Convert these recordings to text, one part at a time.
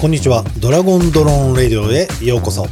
こんにちは。ドラゴンドローンレディオへようこそ。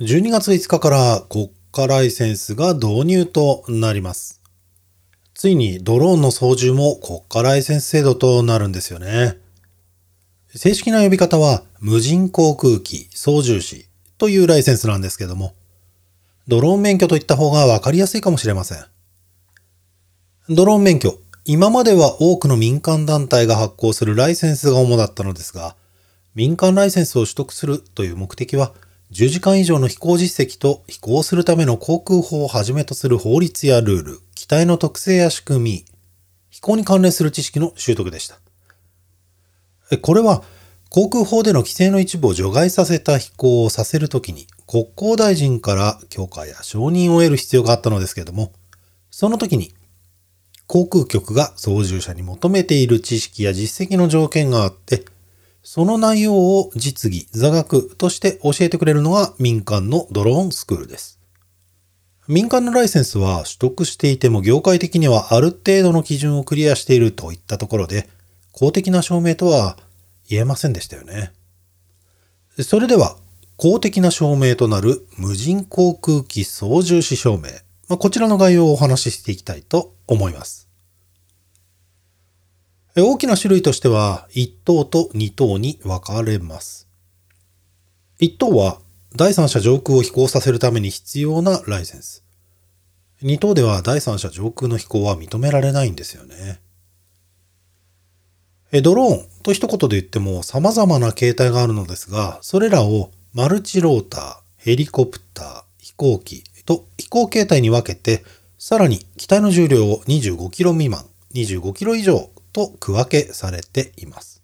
12月5日から国家ライセンスが導入となります。ついにドローンの操縦も国家ライセンス制度となるんですよね。正式な呼び方は無人航空機操縦士というライセンスなんですけどもドローン免許といった方がわかりやすいかもしれません。ドローン免許、今までは多くの民間団体が発行するライセンスが主だったのですが、民間ライセンスを取得するという目的は、10時間以上の飛行実績と飛行するための航空法をはじめとする法律やルール、機体の特性や仕組み、飛行に関連する知識の習得でした。これは、航空法での規制の一部を除外させた飛行をさせるときに国交大臣から許可や承認を得る必要があったのですけれども、その時に航空局が操縦者に求めている知識や実績の条件があって、その内容を実技、座学として教えてくれるのが民間のドローンスクールです。民間のライセンスは取得していても業界的にはある程度の基準をクリアしているといったところで、公的な証明とは言えませんでしたよね。それでは、公的な証明となる無人航空機操縦士証明。まあ、こちらの概要をお話ししていきたいと思います。大きな種類としては1等と2等に分かれます。1等は第三者上空を飛行させるために必要なライセンス。2等では第三者上空の飛行は認められないんですよね。ドローンと一言で言っても様々な形態があるのですが、それらをマルチローター、ヘリコプター、飛行機と飛行形態に分けて、さらに機体の重量を25キロ未満、25キロ以上と区分けされています。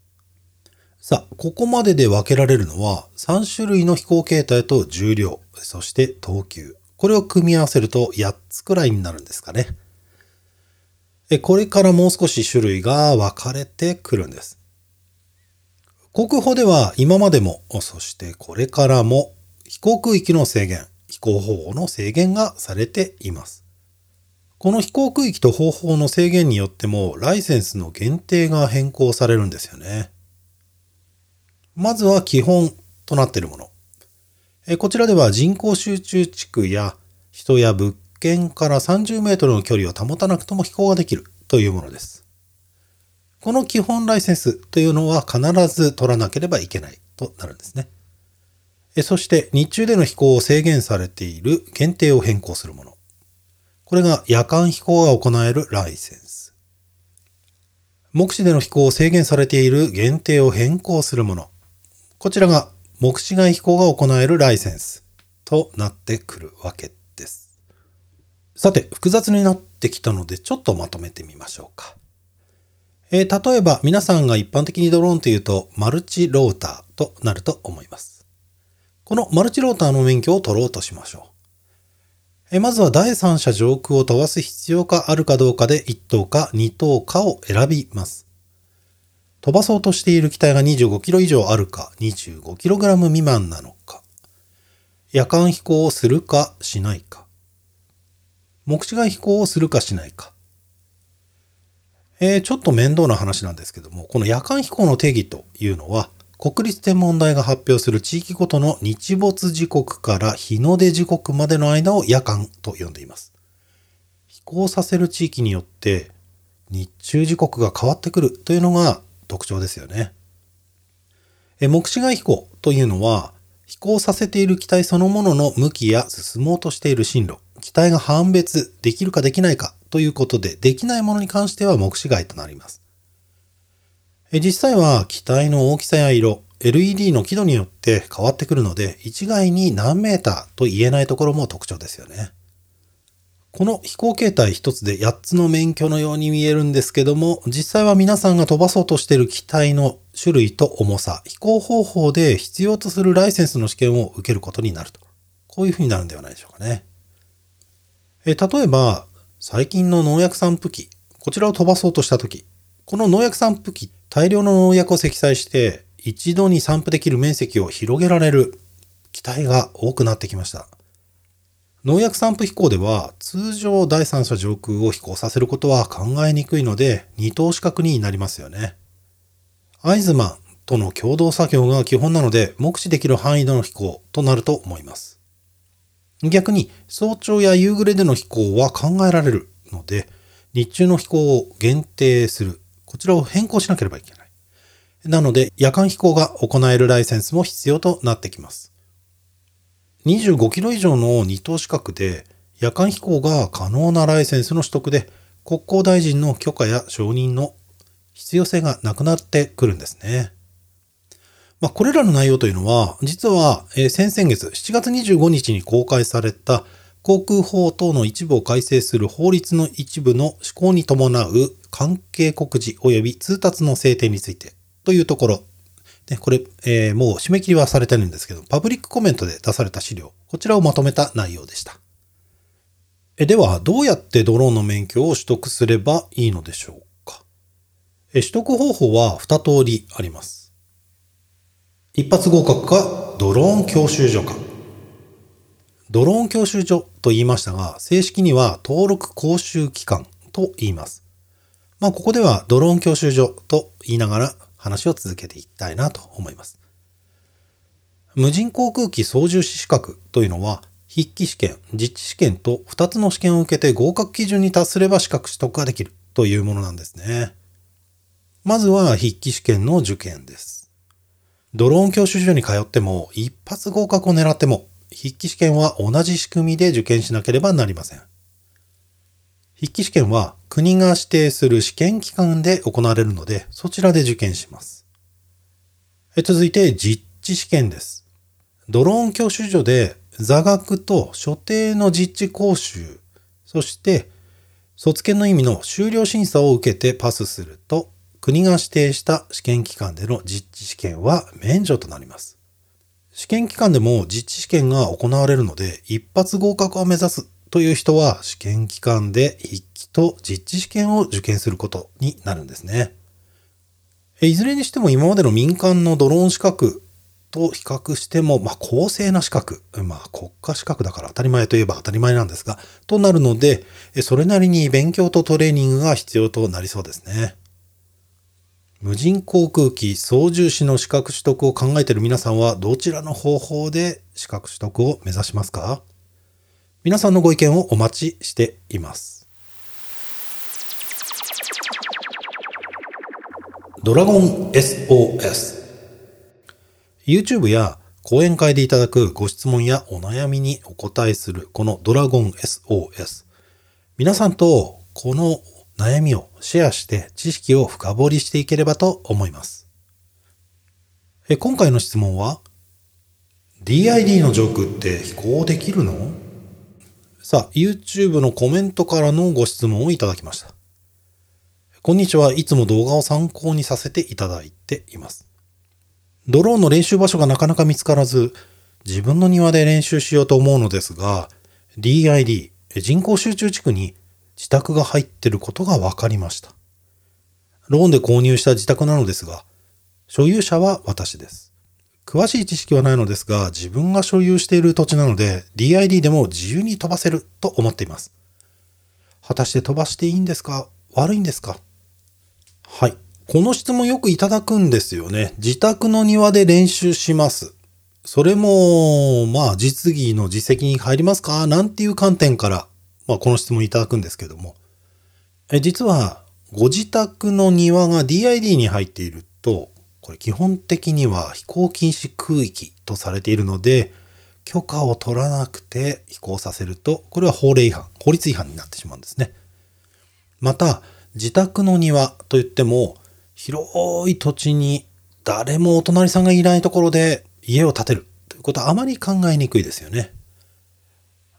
さあ、ここまでで分けられるのは3種類の飛行形態と重量、そして等級。これを組み合わせると8つくらいになるんですかね。これからもう少し種類が分かれてくるんです。航空法では今までも、そしてこれからも飛行区域の制限、飛行方法の制限がされています。この飛行区域と方法の制限によってもライセンスの限定が変更されるんですよね。まずは基本となっているもの。こちらでは人口集中地区や人や物圏から30メートルの距離を保たなくとも飛行ができるというものです。この基本ライセンスというのは必ず取らなければいけないとなるんですね。そして日中での飛行を制限されている限定を変更するもの。これが夜間飛行が行えるライセンス。目視での飛行を制限されている限定を変更するもの。こちらが目視外飛行が行えるライセンスとなってくるわけです。さて、複雑になってきたので、ちょっとまとめてみましょうか。えー、例えば、皆さんが一般的にドローンというと、マルチローターとなると思います。このマルチローターの免許を取ろうとしましょう。え、まずは第三者上空を飛ばす必要があるかどうかで1等か2等かを選びます。飛ばそうとしている機体が25キロ以上あるか、25キログラム未満なのか、夜間飛行をするかしないか、目視外飛行をするかしないか。えー、ちょっと面倒な話なんですけども、この夜間飛行の定義というのは、国立天文台が発表する地域ごとの日没時刻から日の出時刻までの間を夜間と呼んでいます。飛行させる地域によって日中時刻が変わってくるというのが特徴ですよね。え目視外飛行というのは飛行させている機体そのものの向きや進もうとしている進路、機体が判別できるかできないかということで、できないものに関しては目視外となります。実際は機体の大きさや色、LED の輝度によって変わってくるので、一概に何メーターと言えないところも特徴ですよね。この飛行形態一つで8つの免許のように見えるんですけども、実際は皆さんが飛ばそうとしている機体の種類と重さ、飛行方法で必要とするライセンスの試験を受けることになると。こういうふうになるんではないでしょうかね。え例えば、最近の農薬散布機、こちらを飛ばそうとしたとき、この農薬散布機っ、大量の農薬を積載して、一度に散布できる面積を広げられる機体が多くなってきました。農薬散布飛行では通常第三者上空を飛行させることは考えにくいので二等資格になりますよね。アイズマンとの共同作業が基本なので目視できる範囲での飛行となると思います。逆に早朝や夕暮れでの飛行は考えられるので日中の飛行を限定するこちらを変更しなければいけない。なので夜間飛行が行えるライセンスも必要となってきます。25キロ以上の二等資格で夜間飛行が可能なライセンスの取得で国交大臣の許可や承認の必要性がなくなってくるんですね。まあ、これらの内容というのは、実は、え、先々月7月25日に公開された航空法等の一部を改正する法律の一部の施行に伴う関係告示及び通達の制定についてというところ、ね、これ、えー、もう締め切りはされてるんですけど、パブリックコメントで出された資料、こちらをまとめた内容でした。えでは、どうやってドローンの免許を取得すればいいのでしょうかえ取得方法は2通りあります。一発合格か、ドローン教習所か。ドローン教習所と言いましたが、正式には登録講習機関と言います。まあ、ここではドローン教習所と言いながら話を続けていきたいなと思います。無人航空機操縦士資格というのは、筆記試験、実地試験と2つの試験を受けて合格基準に達すれば資格取得ができるというものなんですね。まずは筆記試験の受験です。ドローン教習所に通っても一発合格を狙っても筆記試験は同じ仕組みで受験しなければなりません。筆記試験は国が指定する試験機関で行われるので、そちらで受験します。続いて実地試験です。ドローン教習所で座学と所定の実地講習、そして卒検の意味の修了審査を受けてパスすると、国が指定した試験機関での実地試験は免除となります。試験機関でも実地試験が行われるので、一発合格を目指すという人は試験機関で筆記と実地試験を受験することになるんですね。いずれにしても今までの民間のドローン資格と比較しても、まあ、公正な資格、まあ、国家資格だから当たり前といえば当たり前なんですが、となるので、それなりに勉強とトレーニングが必要となりそうですね。無人航空機操縦士の資格取得を考えている皆さんはどちらの方法で資格取得を目指しますか？皆さんのご意見をお待ちしています。ドラゴン SOS YouTube や講演会でいただくご質問やお悩みにお答えするこのドラゴン SOS 皆さんとこの悩みをシェアして知識を深掘りしていければと思います。今回の質問は？DID のジョークって飛行できるの？さあ、YouTube のコメントからのご質問をいただきました。こんにちは。いつも動画を参考にさせていただいています。ドローンの練習場所がなかなか見つからず、自分の庭で練習しようと思うのですが、DID、人工集中地区に自宅が入ってることが分かりました。ローンで購入した自宅なのですが、所有者は私です。詳しい知識はないのですが、自分が所有している土地なので、DID でも自由に飛ばせると思っています。果たして飛ばしていいんですか？悪いんですか？はい。この質問よくいただくんですよね。自宅の庭で練習します。それも、まあ、実技の実績に入りますか？なんていう観点から、まあ、この質問いただくんですけども。え実は、ご自宅の庭が DID に入っていると、これ基本的には飛行禁止空域とされているので、許可を取らなくて飛行させると、これは法令違反、法律違反になってしまうんですね。また、自宅の庭といっても、広い土地に誰もお隣さんがいないところで家を建てるということはあまり考えにくいですよね。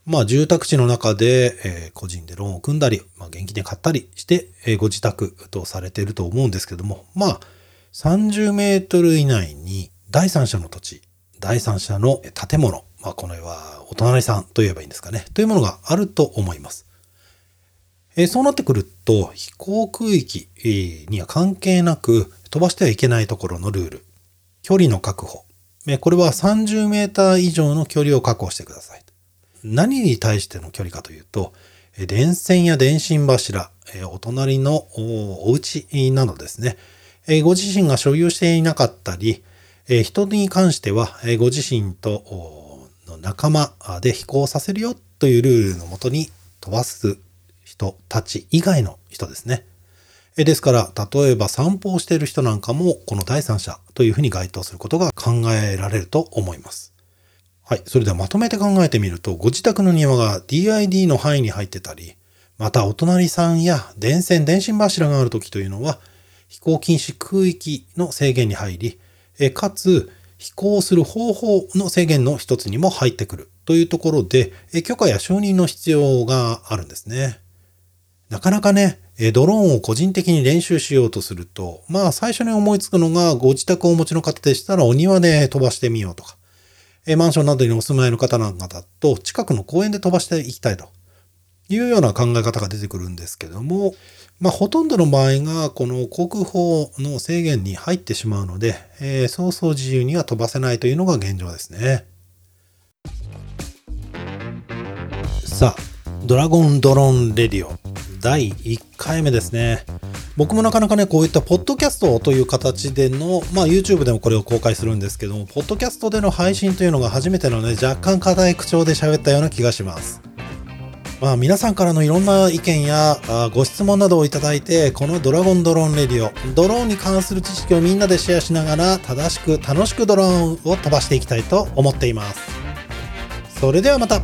まあ住宅地の中で、えー、個人でローンを組んだり、まあ、現金で買ったりして、えー、ご自宅とされていると思うんですけども、まあ30メートル以内に第三者の土地、第三者の建物、まあ、この絵はお隣さんと言えばいいんですかね、というものがあると思います。えそうなってくると、飛行空域には関係なく飛ばしてはいけないところのルール、距離の確保。これは30メーター以上の距離を確保してください。何に対しての距離かというと、電線や電信柱、お隣のお家などですね、ご自身が所有していなかったり、人に関してはご自身との仲間で飛行させるよというルールのもとに飛ばす人たち以外の人ですね。ですから、例えば散歩をしている人なんかも、この第三者というふうに該当することが考えられると思います。はい。それではまとめて考えてみると、ご自宅の庭が DID の範囲に入ってたり、またお隣さんや電線、電信柱がある時というのは、飛行禁止空域の制限に入り、えかつ飛行する方法の制限の一つにも入ってくるというところで、え許可や承認の必要があるんですね。なかなかね、ドローンを個人的に練習しようとすると、まあ最初に思いつくのがご自宅をお持ちの方でしたらお庭で飛ばしてみようとか、えマンションなどにお住まいの方なんかだと近くの公園で飛ばしていきたいというような考え方が出てくるんですけども、まあほとんどの場合がこの航空法の制限に入ってしまうので、えー、そうそう自由には飛ばせないというのが現状ですね。さあ、ドラゴンドローンレディオ第1回目ですね。僕もなかなかね、こういったポッドキャストという形での、まあ YouTube でもこれを公開するんですけども、ポッドキャストでの配信というのが初めてのね、若干課題口調で喋ったような気がします。まあ皆さんからのいろんな意見やご質問などをいただいて、このドラゴンドローンレディオ、ドローンに関する知識をみんなでシェアしながら、正しく楽しくドローンを飛ばしていきたいと思っています。それではまた